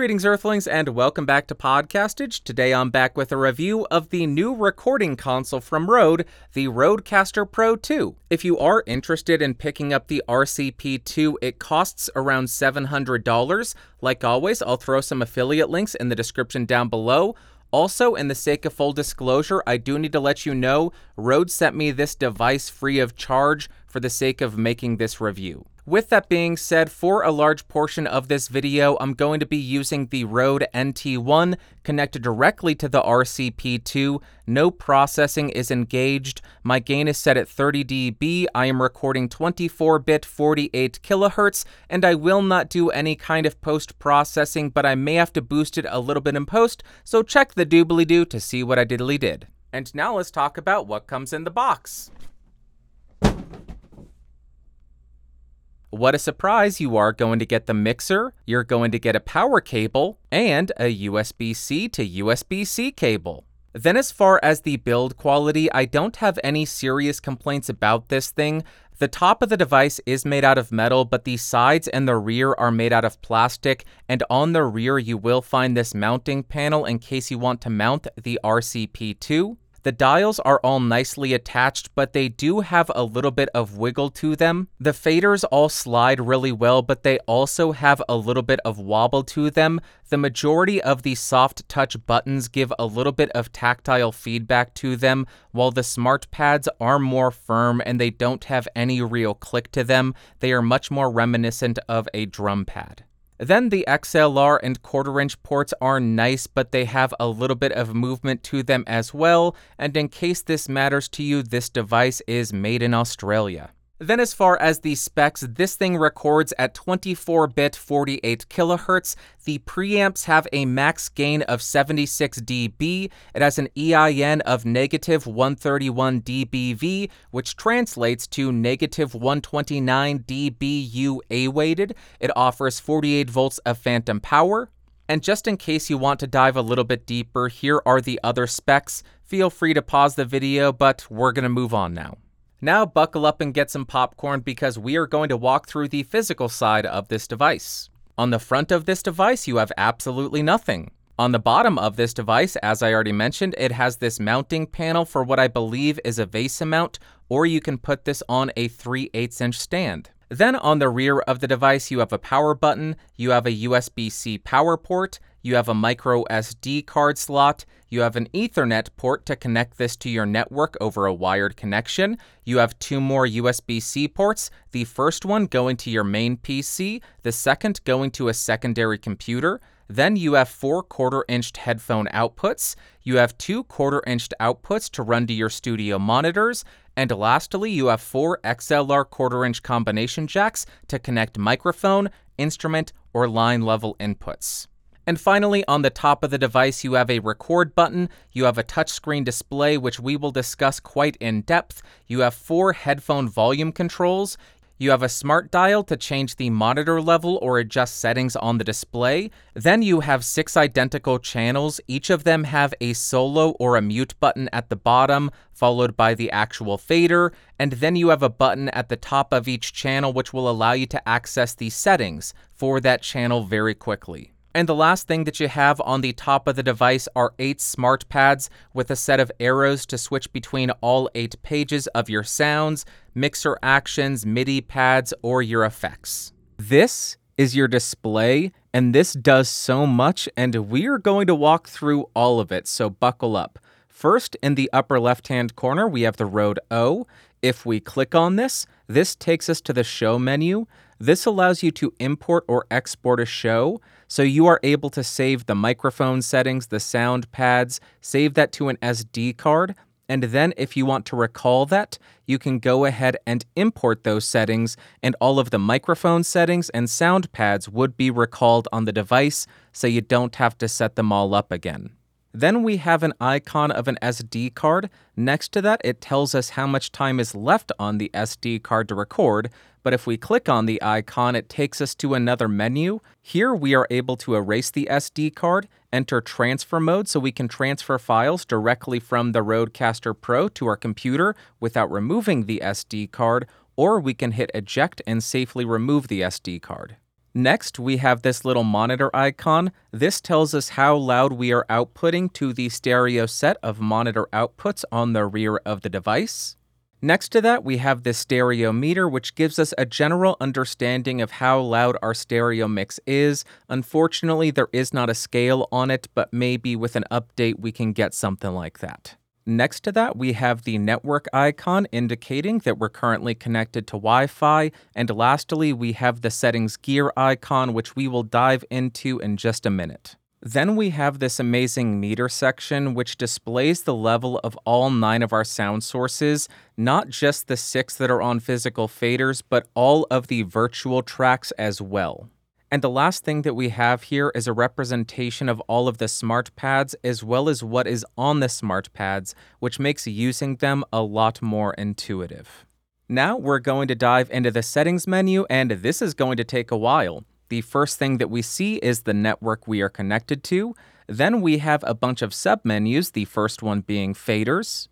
Greetings, Earthlings, and welcome back to Podcastage. Today I'm back with a review of the new recording console from Rode, the Rodecaster Pro 2. If you are interested in picking up the RCP2, it costs around $700. Like always, I'll throw some affiliate links in the description down below. Also, in the sake of full disclosure, I do need to let you know Rode sent me this device free of charge for the sake of making this review. With that being said, for a large portion of this video, I'm going to be using the Rode NT1 connected directly to the RCP2. No processing is engaged. My gain is set at 30 dB. I am recording 24-bit 48 kilohertz, and I will not do any kind of post-processing, but I may have to boost it a little bit in post, so check the doobly-doo to see what I diddly did. And now let's talk about what comes in the box. What a surprise! You are going to get the mixer, you're going to get a power cable, and a USB C to USB C cable. Then, as far as the build quality, I don't have any serious complaints about this thing. The top of the device is made out of metal, but the sides and the rear are made out of plastic, and on the rear you will find this mounting panel in case you want to mount the RCP2. The dials are all nicely attached, but they do have a little bit of wiggle to them. The faders all slide really well, but they also have a little bit of wobble to them. The majority of the soft touch buttons give a little bit of tactile feedback to them, while the smart pads are more firm and they don't have any real click to them. They are much more reminiscent of a drum pad. Then the XLR and quarter inch ports are nice, but they have a little bit of movement to them as well. And in case this matters to you, this device is made in Australia. Then, as far as the specs, this thing records at 24 bit 48 kilohertz. The preamps have a max gain of 76 dB. It has an EIN of negative 131 dBV, which translates to negative 129 dBu A weighted. It offers 48 volts of phantom power. And just in case you want to dive a little bit deeper, here are the other specs. Feel free to pause the video, but we're going to move on now. Now, buckle up and get some popcorn because we are going to walk through the physical side of this device. On the front of this device, you have absolutely nothing. On the bottom of this device, as I already mentioned, it has this mounting panel for what I believe is a VESA mount, or you can put this on a 3 8 inch stand. Then on the rear of the device, you have a power button, you have a USB C power port, you have a micro SD card slot, you have an Ethernet port to connect this to your network over a wired connection, you have two more USB C ports, the first one going to your main PC, the second going to a secondary computer. Then you have four quarter inched headphone outputs. You have two quarter inched outputs to run to your studio monitors. And lastly, you have four XLR quarter inch combination jacks to connect microphone, instrument, or line level inputs. And finally, on the top of the device, you have a record button, you have a touchscreen display, which we will discuss quite in depth, you have four headphone volume controls, you have a smart dial to change the monitor level or adjust settings on the display. Then you have six identical channels. Each of them have a solo or a mute button at the bottom, followed by the actual fader. And then you have a button at the top of each channel, which will allow you to access the settings for that channel very quickly. And the last thing that you have on the top of the device are eight smart pads with a set of arrows to switch between all eight pages of your sounds, mixer actions, MIDI pads, or your effects. This is your display, and this does so much, and we're going to walk through all of it, so buckle up. First, in the upper left hand corner, we have the Rode O. If we click on this, this takes us to the show menu. This allows you to import or export a show. So you are able to save the microphone settings, the sound pads, save that to an SD card. And then, if you want to recall that, you can go ahead and import those settings, and all of the microphone settings and sound pads would be recalled on the device, so you don't have to set them all up again. Then we have an icon of an SD card. Next to that, it tells us how much time is left on the SD card to record. But if we click on the icon, it takes us to another menu. Here we are able to erase the SD card, enter transfer mode so we can transfer files directly from the Rodecaster Pro to our computer without removing the SD card, or we can hit eject and safely remove the SD card. Next, we have this little monitor icon. This tells us how loud we are outputting to the stereo set of monitor outputs on the rear of the device. Next to that, we have the stereo meter, which gives us a general understanding of how loud our stereo mix is. Unfortunately, there is not a scale on it, but maybe with an update, we can get something like that. Next to that, we have the network icon indicating that we're currently connected to Wi Fi. And lastly, we have the settings gear icon, which we will dive into in just a minute. Then we have this amazing meter section, which displays the level of all nine of our sound sources, not just the six that are on physical faders, but all of the virtual tracks as well. And the last thing that we have here is a representation of all of the smart pads as well as what is on the smart pads, which makes using them a lot more intuitive. Now we're going to dive into the settings menu, and this is going to take a while. The first thing that we see is the network we are connected to. Then we have a bunch of submenus, the first one being faders.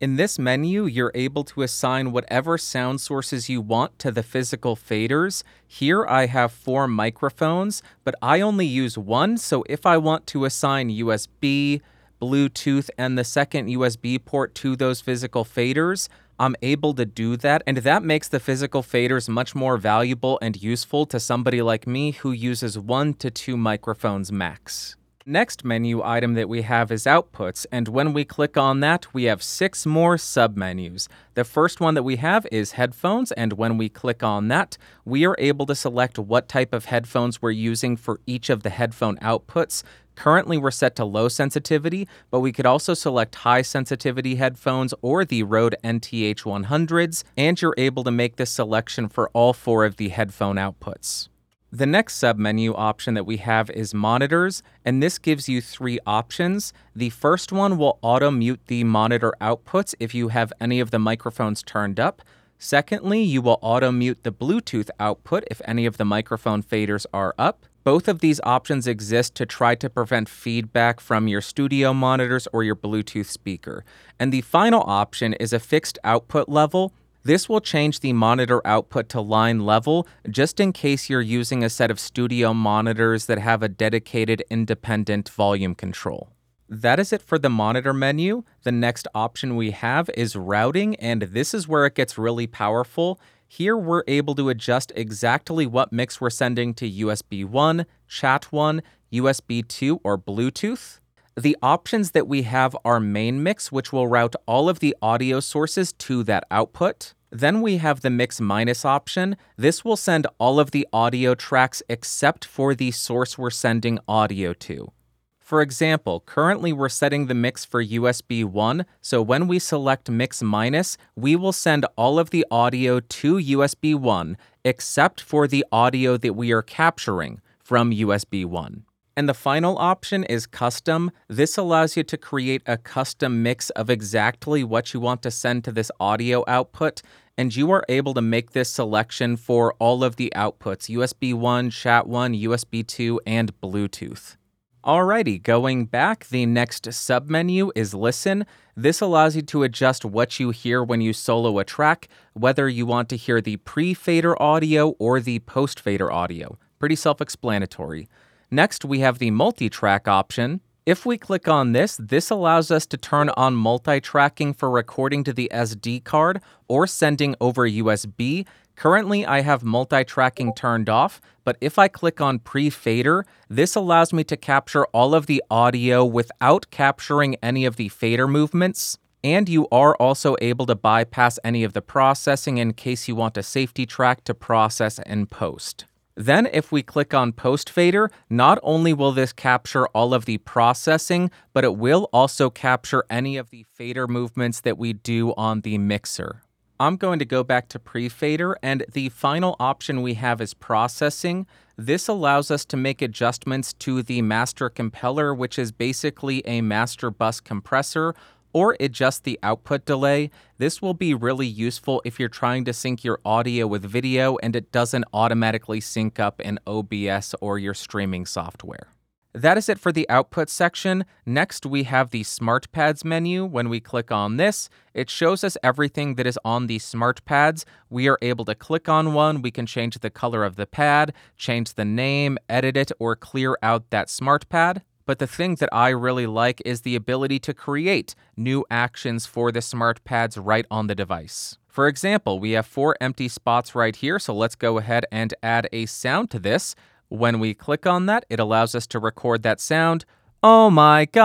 In this menu, you're able to assign whatever sound sources you want to the physical faders. Here I have four microphones, but I only use one, so if I want to assign USB, Bluetooth, and the second USB port to those physical faders, I'm able to do that, and that makes the physical faders much more valuable and useful to somebody like me who uses one to two microphones max. Next menu item that we have is outputs, and when we click on that, we have six more submenus. The first one that we have is headphones, and when we click on that, we are able to select what type of headphones we're using for each of the headphone outputs. Currently, we're set to low sensitivity, but we could also select high sensitivity headphones or the Rode NTH 100s, and you're able to make this selection for all four of the headphone outputs. The next submenu option that we have is monitors, and this gives you three options. The first one will auto mute the monitor outputs if you have any of the microphones turned up. Secondly, you will auto mute the Bluetooth output if any of the microphone faders are up. Both of these options exist to try to prevent feedback from your studio monitors or your Bluetooth speaker. And the final option is a fixed output level. This will change the monitor output to line level just in case you're using a set of studio monitors that have a dedicated independent volume control. That is it for the monitor menu. The next option we have is routing, and this is where it gets really powerful. Here we're able to adjust exactly what mix we're sending to USB 1, Chat 1, USB 2, or Bluetooth. The options that we have are main mix, which will route all of the audio sources to that output. Then we have the mix minus option. This will send all of the audio tracks except for the source we're sending audio to. For example, currently we're setting the mix for USB 1, so when we select mix minus, we will send all of the audio to USB 1 except for the audio that we are capturing from USB 1. And the final option is custom. This allows you to create a custom mix of exactly what you want to send to this audio output, and you are able to make this selection for all of the outputs USB 1, Chat 1, USB 2, and Bluetooth. Alrighty, going back, the next submenu is Listen. This allows you to adjust what you hear when you solo a track, whether you want to hear the pre fader audio or the post fader audio. Pretty self explanatory. Next, we have the multi track option. If we click on this, this allows us to turn on multi tracking for recording to the SD card or sending over USB, Currently, I have multi-tracking turned off, but if I click on pre-fader, this allows me to capture all of the audio without capturing any of the fader movements. And you are also able to bypass any of the processing in case you want a safety track to process and post. Then, if we click on Post Fader, not only will this capture all of the processing, but it will also capture any of the fader movements that we do on the mixer. I'm going to go back to pre-fader and the final option we have is processing. This allows us to make adjustments to the master Compellor, which is basically a master bus compressor, or adjust the output delay. This will be really useful if you're trying to sync your audio with video and it doesn't automatically sync up in OBS or your streaming software. That is it for the output section. Next, we have the smart pads menu. When we click on this, it shows us everything that is on the smart pads. We are able to click on one. We can change the color of the pad, change the name, edit it, or clear out that smart pad. But the thing that I really like is the ability to create new actions for the smart pads right on the device. For example, we have four empty spots right here, so let's go ahead and add a sound to this. When we click on that, it allows us to record that sound. Oh my god!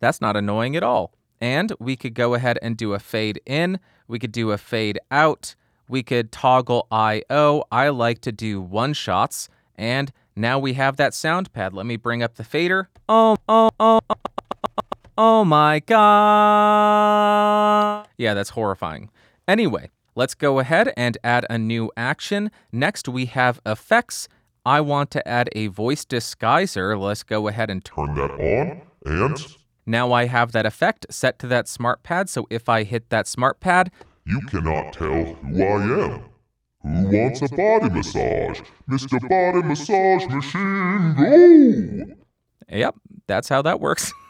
That's not annoying at all. And we could go ahead and do a fade in, we could do a fade out, we could toggle I/O. I like to do one shots, and now we have that sound pad. Let me bring up the fader. Oh, oh, oh, oh, oh my god! Yeah, that's horrifying. Anyway, Let's go ahead and add a new action. Next, we have effects. I want to add a voice disguiser. Let's go ahead and turn that on and now I have that effect set to that smart pad. So if I hit that smart pad, you cannot tell who I am. Who wants a body massage? Mr. Body Massage Machine, go! Yep, that's how that works.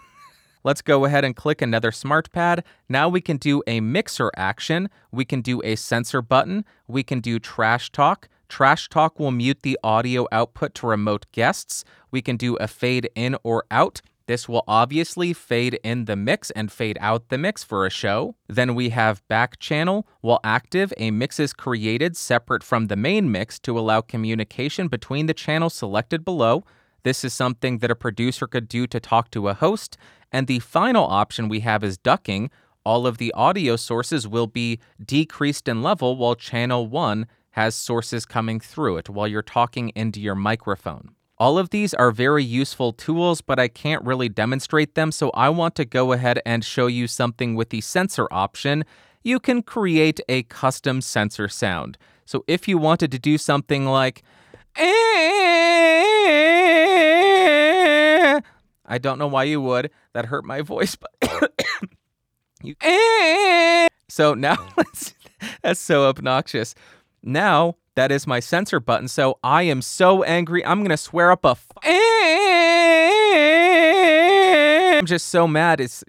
Let's go ahead and click another smart pad. Now we can do a mixer action. We can do a censor button. We can do trash talk. Trash talk will mute the audio output to remote guests. We can do a fade in or out. This will obviously fade in the mix and fade out the mix for a show. Then we have back channel. While active, a mix is created separate from the main mix to allow communication between the channels selected below. This is something that a producer could do to talk to a host. And the final option we have is ducking. All of the audio sources will be decreased in level while channel 1 has sources coming through it while you're talking into your microphone. All of these are very useful tools, but I can't really demonstrate them, so I want to go ahead and show you something with the censor option. You can create a custom censor sound. So if you wanted to do something like, eh, I don't know why you would. That hurt my voice, but you. Eh. so now that's so obnoxious. Now that is my censor button. So I am so angry. I'm gonna swear up a. F- I'm just so mad. It's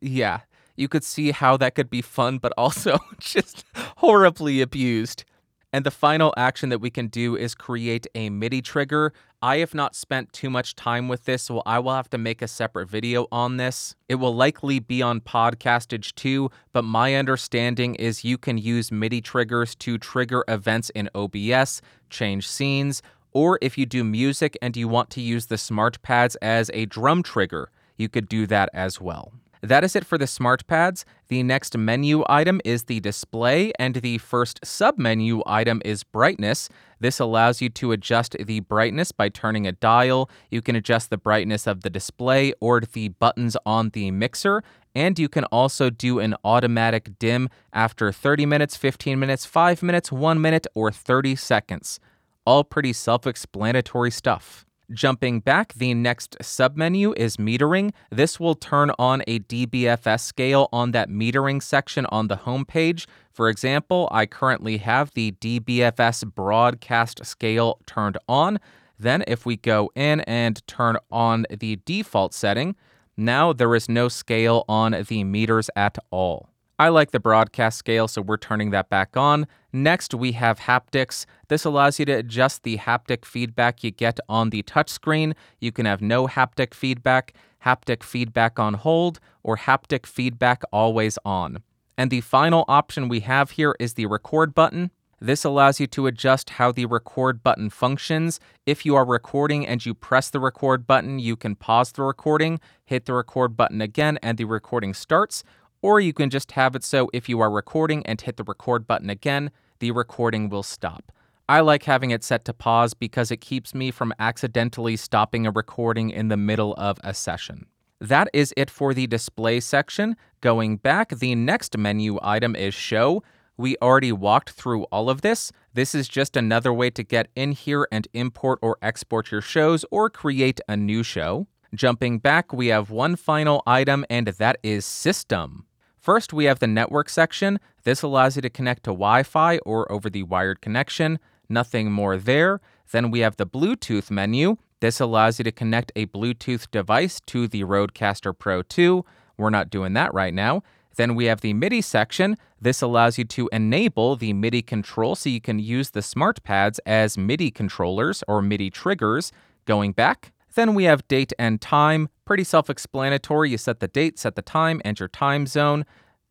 yeah. You could see how that could be fun, but also just horribly abused. And the final action that we can do is create a MIDI trigger. I have not spent too much time with this, so I will have to make a separate video on this. It will likely be on Podcastage too, but my understanding is you can use MIDI triggers to trigger events in OBS, change scenes, or if you do music and you want to use the smart pads as a drum trigger, you could do that as well. That is it for the smart pads. The next menu item is the display, and the first submenu item is brightness. This allows you to adjust the brightness by turning a dial. You can adjust the brightness of the display or the buttons on the mixer, and you can also do an automatic dim after 30 minutes, 15 minutes, 5 minutes, 1 minute, or 30 seconds. All pretty self explanatory stuff. Jumping back, the next submenu is metering. This will turn on a DBFS scale on that metering section on the homepage. For example, I currently have the DBFS broadcast scale turned on. Then, if we go in and turn on the default setting, now there is no scale on the meters at all. I like the broadcast scale, so we're turning that back on. Next, we have haptics. This allows you to adjust the haptic feedback you get on the touchscreen. You can have no haptic feedback, haptic feedback on hold, or haptic feedback always on. And the final option we have here is the record button. This allows you to adjust how the record button functions. If you are recording and you press the record button, you can pause the recording, hit the record button again, and the recording starts or you can just have it so if you are recording and hit the record button again, the recording will stop. I like having it set to pause because it keeps me from accidentally stopping a recording in the middle of a session. That is it for the display section. Going back, the next menu item is show. We already walked through all of this. This is just another way to get in here and import or export your shows or create a new show. Jumping back, we have one final item, and that is system. First, we have the network section. This allows you to connect to Wi Fi or over the wired connection. nothing more there. Then we have the Bluetooth menu. This allows you to connect a Bluetooth device to the Rodecaster Pro 2. We're not doing that right now. Then we have the MIDI section. This allows you to enable the MIDI control so you can use the smart pads as MIDI controllers or MIDI triggers. Going back, then we have date and time. Pretty self explanatory. You set the date, set the time, enter time zone.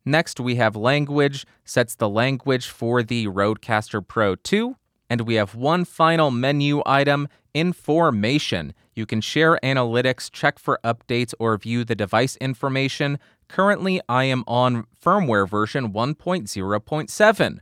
Next, we have language, sets the language for the Rodecaster Pro 2. And we have one final menu item information. You can share analytics, check for updates, or view the device information. Currently, I am on firmware version 1.0.7.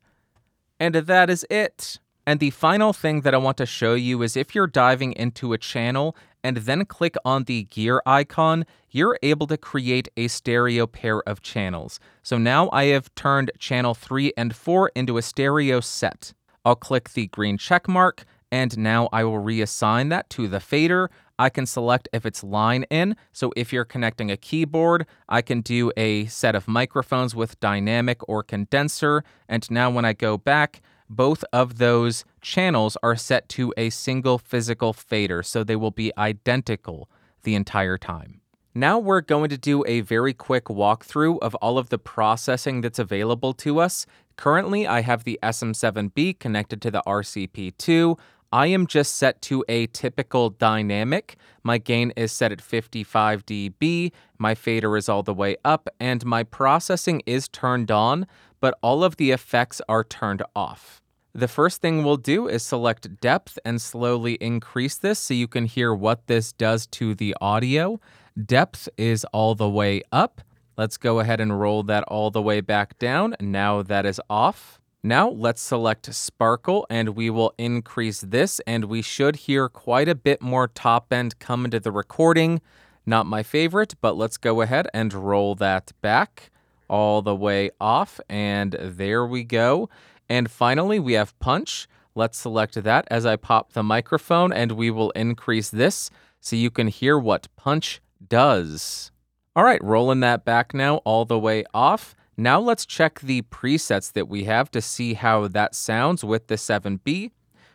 And that is it. And the final thing that I want to show you is if you're diving into a channel and then click on the gear icon, you're able to create a stereo pair of channels. So now I have turned channel 3 and 4 into a stereo set. I'll click the green check mark, and now I will reassign that to the fader. I can select if it's line in. So if you're connecting a keyboard, I can do a set of microphones with dynamic or condenser. And now when I go back, both of those channels are set to a single physical fader, so they will be identical the entire time. Now we're going to do a very quick walkthrough of all of the processing that's available to us. Currently, I have the SM7B connected to the RCP2. I am just set to a typical dynamic. My gain is set at 55 dB, my fader is all the way up, and my processing is turned on, but all of the effects are turned off. The first thing we'll do is select depth and slowly increase this so you can hear what this does to the audio. Depth is all the way up. Let's go ahead and roll that all the way back down. Now that is off. Now let's select sparkle and we will increase this and we should hear quite a bit more top end come into the recording. Not my favorite, but let's go ahead and roll that back all the way off and there we go. And finally, we have punch. Let's select that as I pop the microphone and we will increase this so you can hear what punch does. All right, rolling that back now all the way off. Now let's check the presets that we have to see how that sounds with the 7B.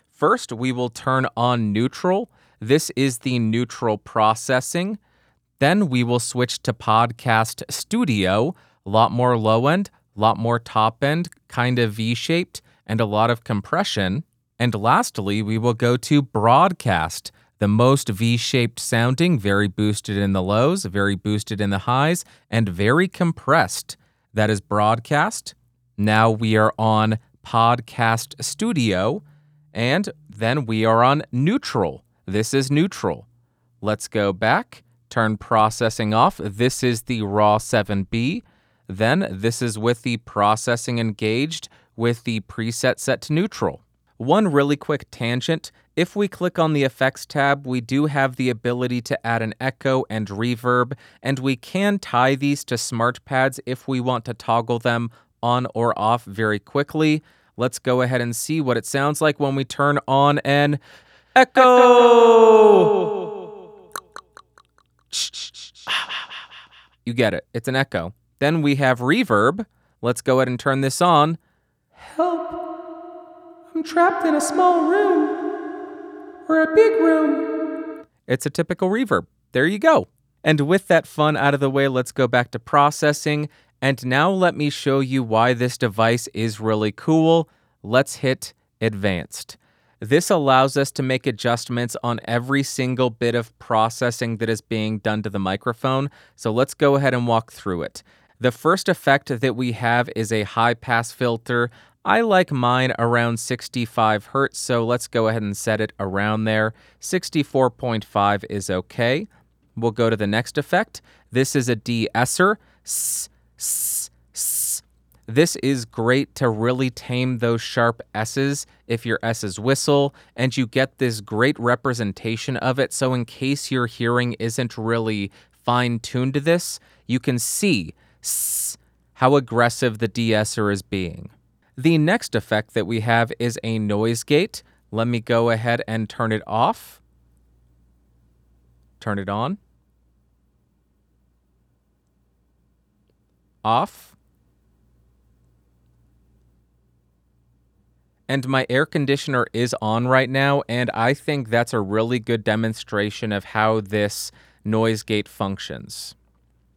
First, we will turn on neutral. This is the neutral processing. Then we will switch to Podcast Studio, a lot more low end, a lot more top end, kind of V shaped, and a lot of compression. And lastly, we will go to broadcast, the most V shaped sounding, very boosted in the lows, very boosted in the highs, and very compressed. That is broadcast. Now we are on Podcast Studio, and then we are on neutral. This is neutral. Let's go back, turn processing off. This is the RAW 7B. Then this is with the processing engaged with the preset set to neutral. One really quick tangent if we click on the effects tab, we do have the ability to add an echo and reverb, and we can tie these to smart pads if we want to toggle them on or off very quickly. Let's go ahead and see what it sounds like when we turn on an echo. You get it. It's an echo. Then we have reverb. Let's go ahead and turn this on. Help! I'm trapped in a small room. Or a big room. It's a typical reverb. There you go. And with that fun out of the way, let's go back to processing. And now let me show you why this device is really cool. Let's hit advanced. This allows us to make adjustments on every single bit of processing that is being done to the microphone. So let's go ahead and walk through it. The first effect that we have is a high pass filter. I like mine around 65 hertz, so let's go ahead and set it around there. 64.5 is okay. We'll go to the next effect. This is a de-esser. This is great to really tame those sharp S's if your S's whistle, and you get this great representation of it. So, in case your hearing isn't really fine tuned to this, you can see how aggressive the de-esser is being. The next effect that we have is a noise gate. Let me go ahead and turn it off. Turn it on. Off. And my air conditioner is on right now, and I think that's a really good demonstration of how this noise gate functions.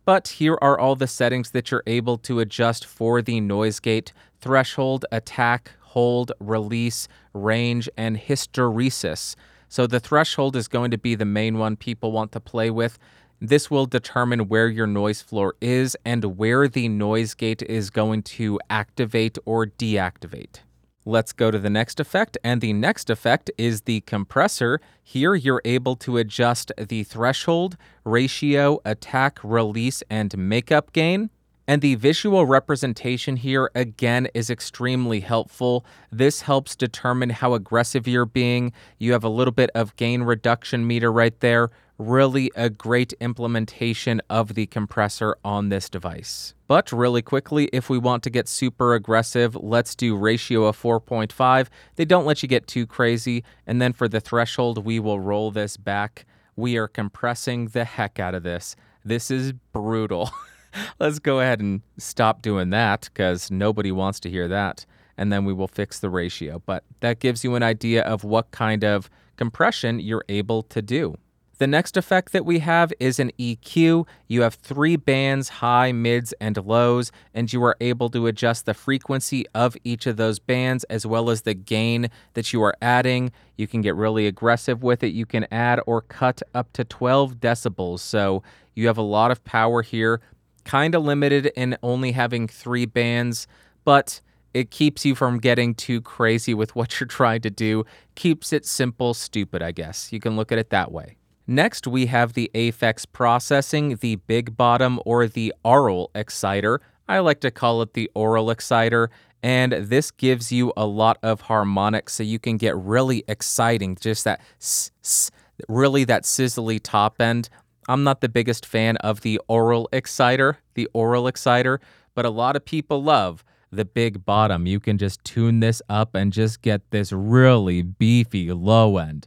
But here are all the settings that you're able to adjust for the noise gate threshold, attack, hold, release, range, and hysteresis. So the threshold is going to be the main one people want to play with. This will determine where your noise floor is and where the noise gate is going to activate or deactivate. Let's go to the next effect, and the next effect is the compressor. Here you're able to adjust the threshold, ratio, attack, release, and makeup gain. And the visual representation here again is extremely helpful. This helps determine how aggressive you're being. You have a little bit of gain reduction meter right there. Really a great implementation of the compressor on this device. But really quickly, if we want to get super aggressive, let's do ratio of 4.5. They don't let you get too crazy. And then for the threshold, we will roll this back. We are compressing the heck out of this. This is brutal. let's go ahead and stop doing that because nobody wants to hear that. And then we will fix the ratio. But that gives you an idea of what kind of compression you're able to do. The next effect that we have is an EQ. You have three bands, high, mids, and lows, and you are able to adjust the frequency of each of those bands as well as the gain that you are adding. You can get really aggressive with it. You can add or cut up to 12 decibels. So you have a lot of power here kind of limited in only having three bands, but it keeps you from getting too crazy with what you're trying to do. Keeps it simple, stupid, I guess. You can look at it that way. Next, we have the Aphex processing, the big bottom, or the aural exciter. I like to call it the aural exciter. And this gives you a lot of harmonics, so you can get really exciting, just that s, really that sizzly top end. I'm not the biggest fan of the aural exciter, the aural exciter, but a lot of people love the big bottom. You can just tune this up and just get this really beefy low end.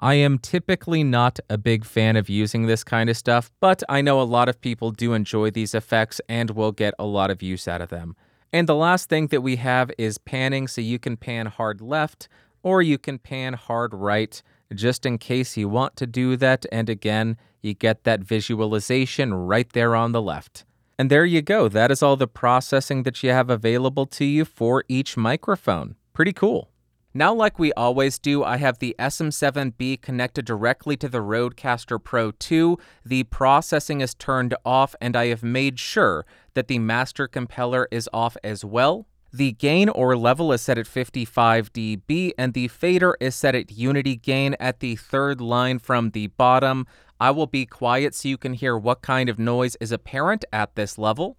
I am typically not a big fan of using this kind of stuff, but I know a lot of people do enjoy these effects and will get a lot of use out of them. And the last thing that we have is panning, so you can pan hard left or you can pan hard right just in case you want to do that. And again, you get that visualization right there on the left. And there you go. That is all the processing that you have available to you for each microphone. Pretty cool. Now, like we always do, I have the SM7B connected directly to the Rodecaster Pro 2. The processing is turned off, and I have made sure that the master Compellor is off as well. The gain or level is set at 55 dB, and the fader is set at unity gain at the third line from the bottom. I will be quiet so you can hear what kind of noise is apparent at this level.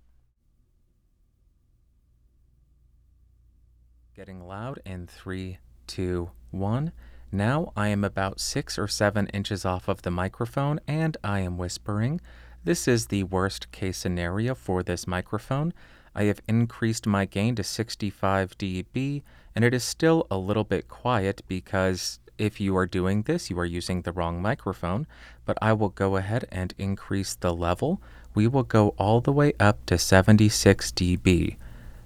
Getting loud in three, two, one. Now I am about six or seven inches off of the microphone and I am whispering. This is the worst case scenario for this microphone. I have increased my gain to 65 dB, and it is still a little bit quiet because if you are doing this, you are using the wrong microphone. But I will go ahead and increase the level. We will go all the way up to 76 dB.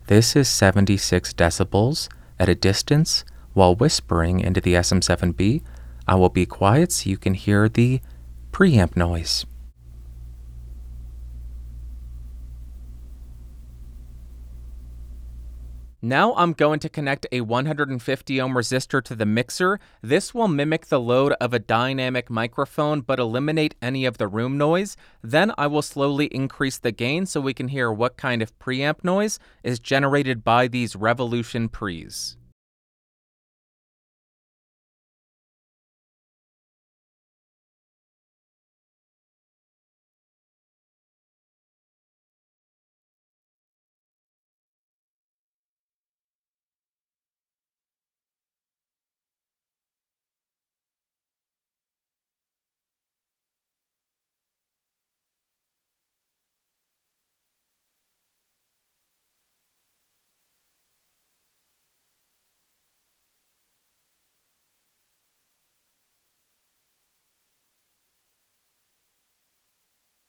This is 76 decibels at a distance while whispering into the SM7B. I will be quiet so you can hear the preamp noise. Now I'm going to connect a 150 ohm resistor to the mixer. This will mimic the load of a dynamic microphone but eliminate any of the room noise. Then I will slowly increase the gain so we can hear what kind of preamp noise is generated by these Revolution pre's.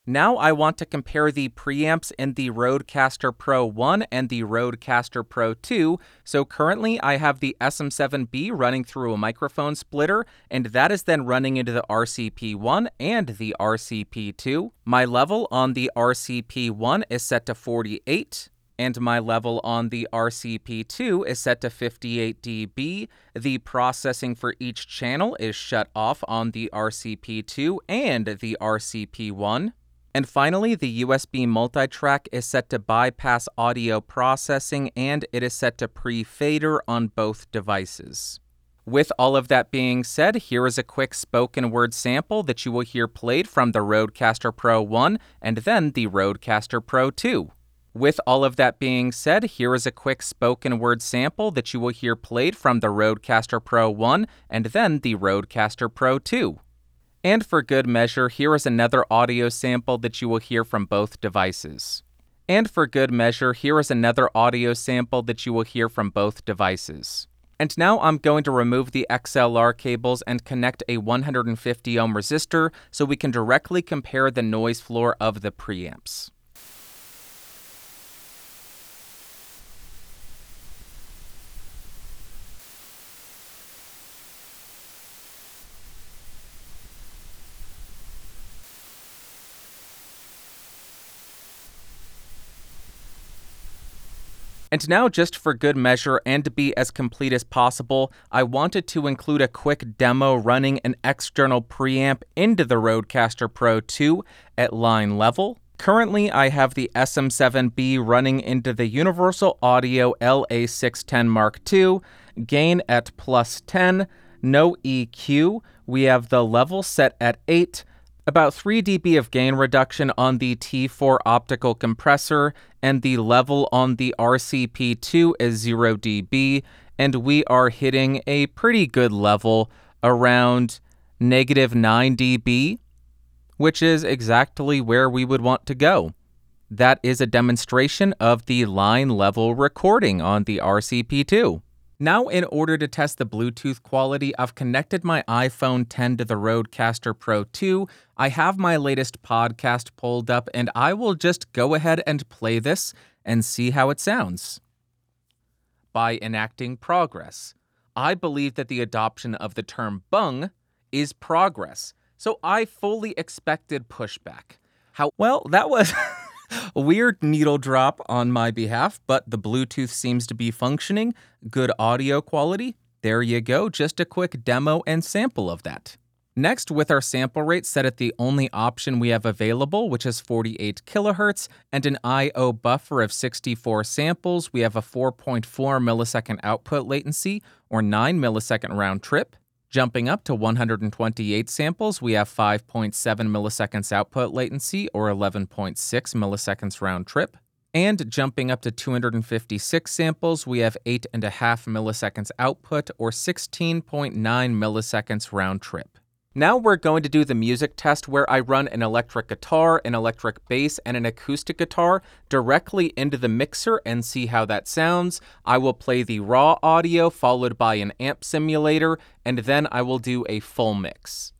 Now I want to compare the preamps in the Rodecaster Pro 1 and the Rodecaster Pro 2. So currently I have the SM7B running through a microphone splitter, and that is then running into the RCP1 and the RCP2. My level on the RCP1 is set to 48 and my level on the RCP2 is set to 58 dB. The processing for each channel is shut off on the RCP2 and the RCP1. And finally, the USB multitrack is set to bypass audio processing and it is set to pre fader on both devices. With all of that being said, here is a quick spoken word sample that you will hear played from the Rodecaster Pro 1 and then the Rodecaster Pro 2. With all of that being said, here is a quick spoken word sample that you will hear played from the Rodecaster Pro 1 and then the Rodecaster Pro 2. And for good measure, here is another audio sample that you will hear from both devices. And for good measure, here is another audio sample that you will hear from both devices. And now I'm going to remove the XLR cables and connect a 150 ohm resistor so we can directly compare the noise floor of the preamps. And now, just for good measure and to be as complete as possible, I wanted to include a quick demo running an external preamp into the Rodecaster Pro 2 at line level. Currently, I have the SM7B running into the Universal Audio LA610 Mark II, gain at plus 10, no EQ. We have the level set at 8, about 3 dB of gain reduction on the T4 optical compressor, and the level on the RCP2 is 0 dB, and we are hitting a pretty good level around negative 9 dB, which is exactly where we would want to go. That is a demonstration of the line level recording on the RCP2. Now, in order to test the Bluetooth quality, I've connected my iPhone 10 to the Rodecaster Pro 2. I have my latest podcast pulled up, and I will just go ahead and play this and see how it sounds. By enacting progress, I believe that the adoption of the term bung is progress, so I fully expected pushback. How well, that was. a weird needle drop on my behalf, but the Bluetooth seems to be functioning. Good audio quality. There you go, just a quick demo and sample of that. Next, with our sample rate set at the only option we have available, which is 48 kilohertz, and an I/O buffer of 64 samples, we have a 4.4 millisecond output latency or 9 millisecond round trip. Jumping up to 128 samples, we have 5.7 milliseconds output latency or 11.6 milliseconds round trip. And jumping up to 256 samples, we have 8.5 milliseconds output or 16.9 milliseconds round trip. Now we're going to do the music test where I run an electric guitar, an electric bass, and an acoustic guitar directly into the mixer and see how that sounds. I will play the raw audio followed by an amp simulator, and then I will do a full mix.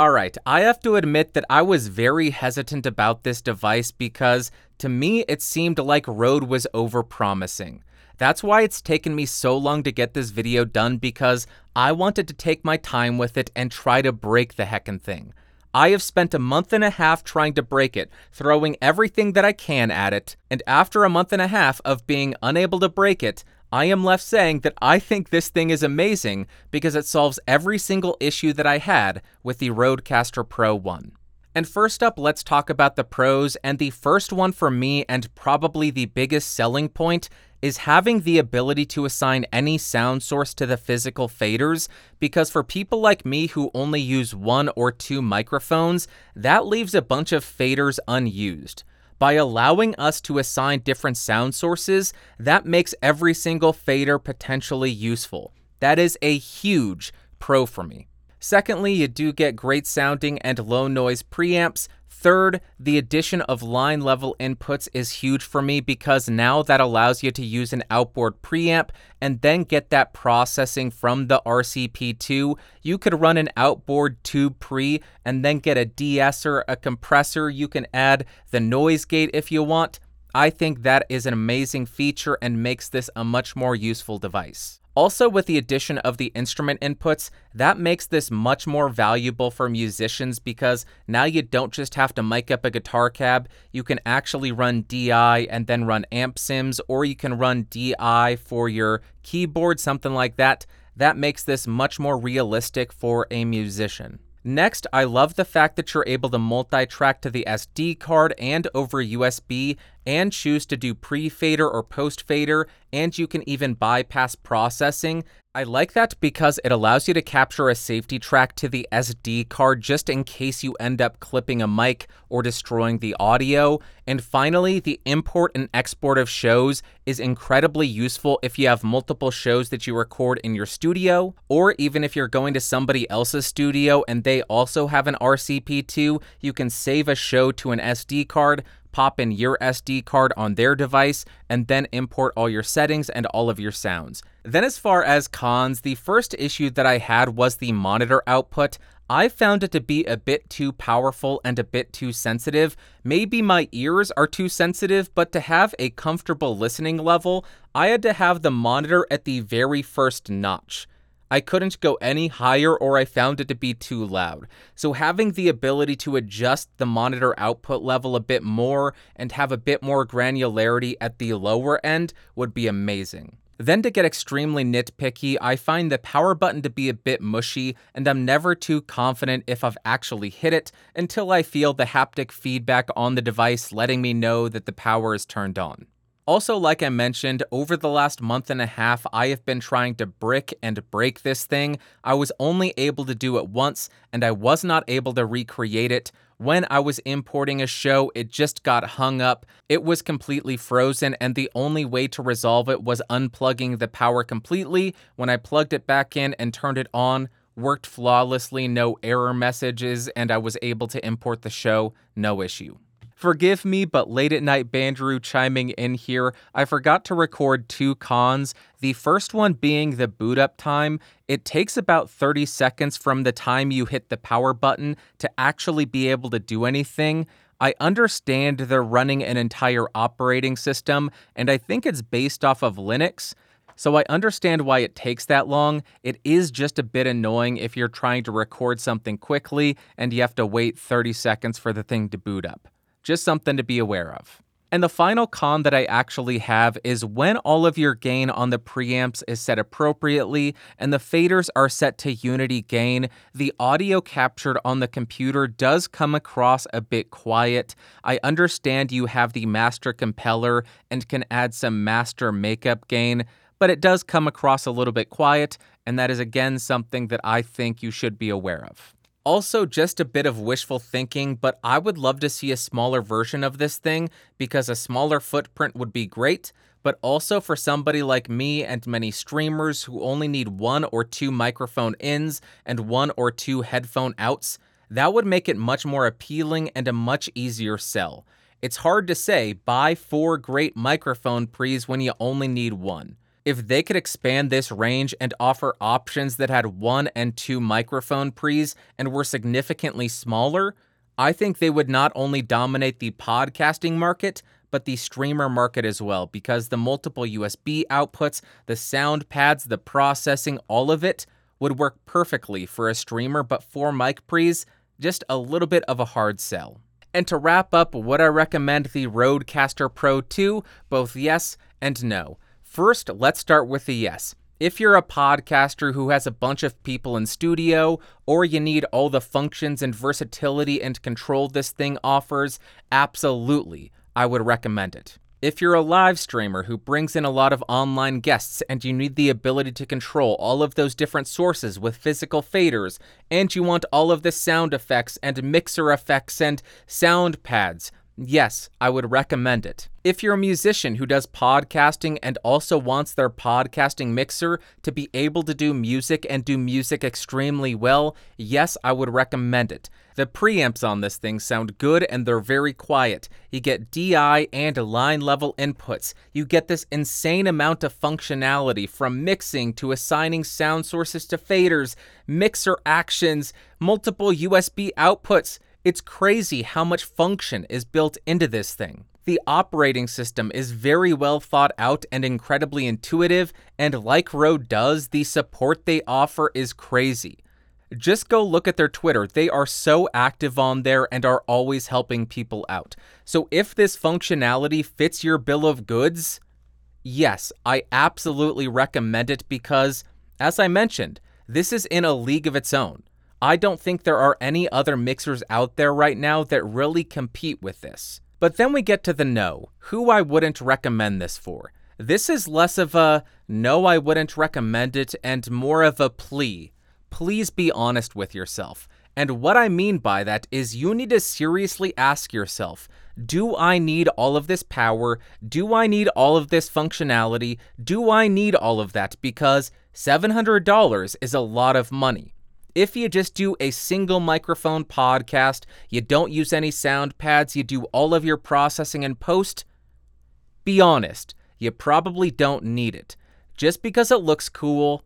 All right, I have to admit that I was very hesitant about this device because to me it seemed like Rode was overpromising. That's why it's taken me so long to get this video done because I wanted to take my time with it and try to break the heckin' thing. I have spent a month and a half trying to break it, throwing everything that I can at it, and after a month and a half of being unable to break it, I am left saying that I think this thing is amazing because it solves every single issue that I had with the Rodecaster Pro 1. And first up, let's talk about the pros. And the first one for me, and probably the biggest selling point, is having the ability to assign any sound source to the physical faders. Because for people like me who only use one or two microphones, that leaves a bunch of faders unused. By allowing us to assign different sound sources, that makes every single fader potentially useful. That is a huge pro for me. Secondly, you do get great sounding and low noise preamps. Third, the addition of line level inputs is huge for me because now that allows you to use an outboard preamp and then get that processing from the RCP2. You could run an outboard tube pre and then get a de-esser, a compressor. You can add the noise gate if you want. I think that is an amazing feature and makes this a much more useful device. Also, with the addition of the instrument inputs, that makes this much more valuable for musicians because now you don't just have to mic up a guitar cab, you can actually run DI and then run amp sims, or you can run DI for your keyboard, something like that. That makes this much more realistic for a musician. Next, I love the fact that you're able to multi track to the SD card and over USB and choose to do pre fader or post fader, and you can even bypass processing. I like that because it allows you to capture a safety track to the SD card just in case you end up clipping a mic or destroying the audio. And finally, the import and export of shows is incredibly useful if you have multiple shows that you record in your studio, or even if you're going to somebody else's studio and they also have an RCP2, you can save a show to an SD card pop in your SD card on their device, and then import all your settings and all of your sounds. Then, as far as cons, the first issue that I had was the monitor output. I found it to be a bit too powerful and a bit too sensitive. Maybe my ears are too sensitive, but to have a comfortable listening level, I had to have the monitor at the very first notch. I couldn't go any higher or I found it to be too loud. So having the ability to adjust the monitor output level a bit more and have a bit more granularity at the lower end would be amazing. Then, to get extremely nitpicky, I find the power button to be a bit mushy, and I'm never too confident if I've actually hit it until I feel the haptic feedback on the device letting me know that the power is turned on. Also, like I mentioned, over the last month and a half, I have been trying to brick and break this thing. I was only able to do it once, and I was not able to recreate it. When I was importing a show, it just got hung up. It was completely frozen, and the only way to resolve it was unplugging the power completely. When I plugged it back in and turned it on, worked flawlessly, no error messages, and I was able to import the show, no issue. Forgive me, but late at night Bandrew chiming in here. I forgot to record two cons. The first one being the boot up time. It takes about 30 seconds from the time you hit the power button to actually be able to do anything. I understand they're running an entire operating system, and I think it's based off of Linux. So I understand why it takes that long. It is just a bit annoying if you're trying to record something quickly and you have to wait 30 seconds for the thing to boot up. Just something to be aware of. And the final con that I actually have is when all of your gain on the preamps is set appropriately and the faders are set to unity gain, the audio captured on the computer does come across a bit quiet. I understand you have the master Compellor and can add some master makeup gain, but it does come across a little bit quiet, and that is again something that I think you should be aware of. Also, just a bit of wishful thinking, but I would love to see a smaller version of this thing because a smaller footprint would be great. But also for somebody like me and many streamers who only need one or two microphone ins and one or two headphone outs, that would make it much more appealing and a much easier sell. It's hard to say buy four great microphone pre's when you only need one if they could expand this range and offer options that had one and two microphone pre's and were significantly smaller, I think they would not only dominate the podcasting market, but the streamer market as well, because the multiple USB outputs, the sound pads, the processing, all of it would work perfectly for a streamer, but for mic pre's, just a little bit of a hard sell. And to wrap up, would I recommend the Rodecaster Pro 2? Both yes and no. First, let's start with the yes. If you're a podcaster who has a bunch of people in studio, or you need all the functions and versatility and control this thing offers, absolutely, I would recommend it. If you're a live streamer who brings in a lot of online guests and you need the ability to control all of those different sources with physical faders, and you want all of the sound effects and mixer effects and sound pads, yes, I would recommend it. If you're a musician who does podcasting and also wants their podcasting mixer to be able to do music and do music extremely well, yes, I would recommend it. The preamps on this thing sound good and they're very quiet. You get DI and line level inputs. You get this insane amount of functionality from mixing to assigning sound sources to faders, mixer actions, multiple USB outputs. It's crazy how much function is built into this thing. The operating system is very well thought out and incredibly intuitive, and like Rode does, the support they offer is crazy. Just go look at their Twitter. They are so active on there and are always helping people out. So if this functionality fits your bill of goods, yes, I absolutely recommend it because, as I mentioned, this is in a league of its own. I don't think there are any other mixers out there right now that really compete with this. But then we get to the no, who I wouldn't recommend this for. This is less of a no, I wouldn't recommend it, and more of a plea. Please be honest with yourself. And what I mean by that is you need to seriously ask yourself do I need all of this power? Do I need all of this functionality? Do I need all of that? Because $700 is a lot of money. If you just do a single microphone podcast, you don't use any sound pads, you do all of your processing in post, be honest, you probably don't need it. Just because it looks cool,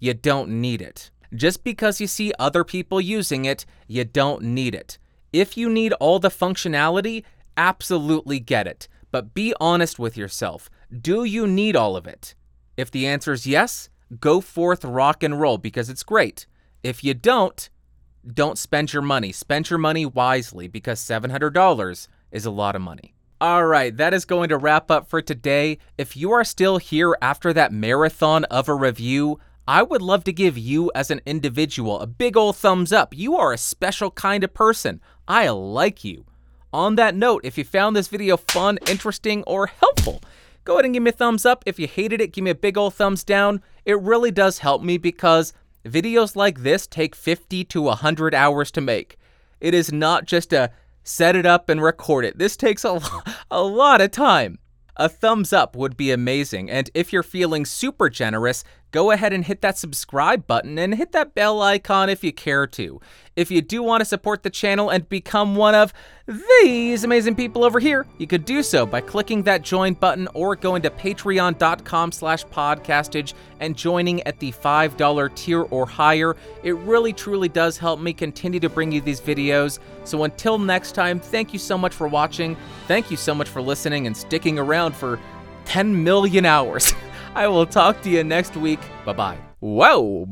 you don't need it. Just because you see other people using it, you don't need it. If you need all the functionality, absolutely get it. But be honest with yourself. Do you need all of it? If the answer is yes, go forth rock and roll because it's great. If you don't, don't spend your money. Spend your money wisely because $700 is a lot of money. All right, that is going to wrap up for today. If you are still here after that marathon of a review, I would love to give you as an individual a big old thumbs up. You are a special kind of person. I like you. On that note, if you found this video fun, interesting, or helpful, go ahead and give me a thumbs up. If you hated it, give me a big old thumbs down. It really does help me because Videos like this take 50 to 100 hours to make. It is not just a set it up and record it. This takes a, a lot of time. A thumbs up would be amazing, and if you're feeling super generous, go ahead and hit that subscribe button and hit that bell icon if you care to. If you do want to support the channel and become one of these amazing people over here, you could do so by clicking that join button or going to patreon.com slash podcastage and joining at the $5 tier or higher. It really truly does help me continue to bring you these videos. So until next time, thank you so much for watching. Thank you so much for listening and sticking around for 10 million hours. I will talk to you next week. Bye bye. Whoa,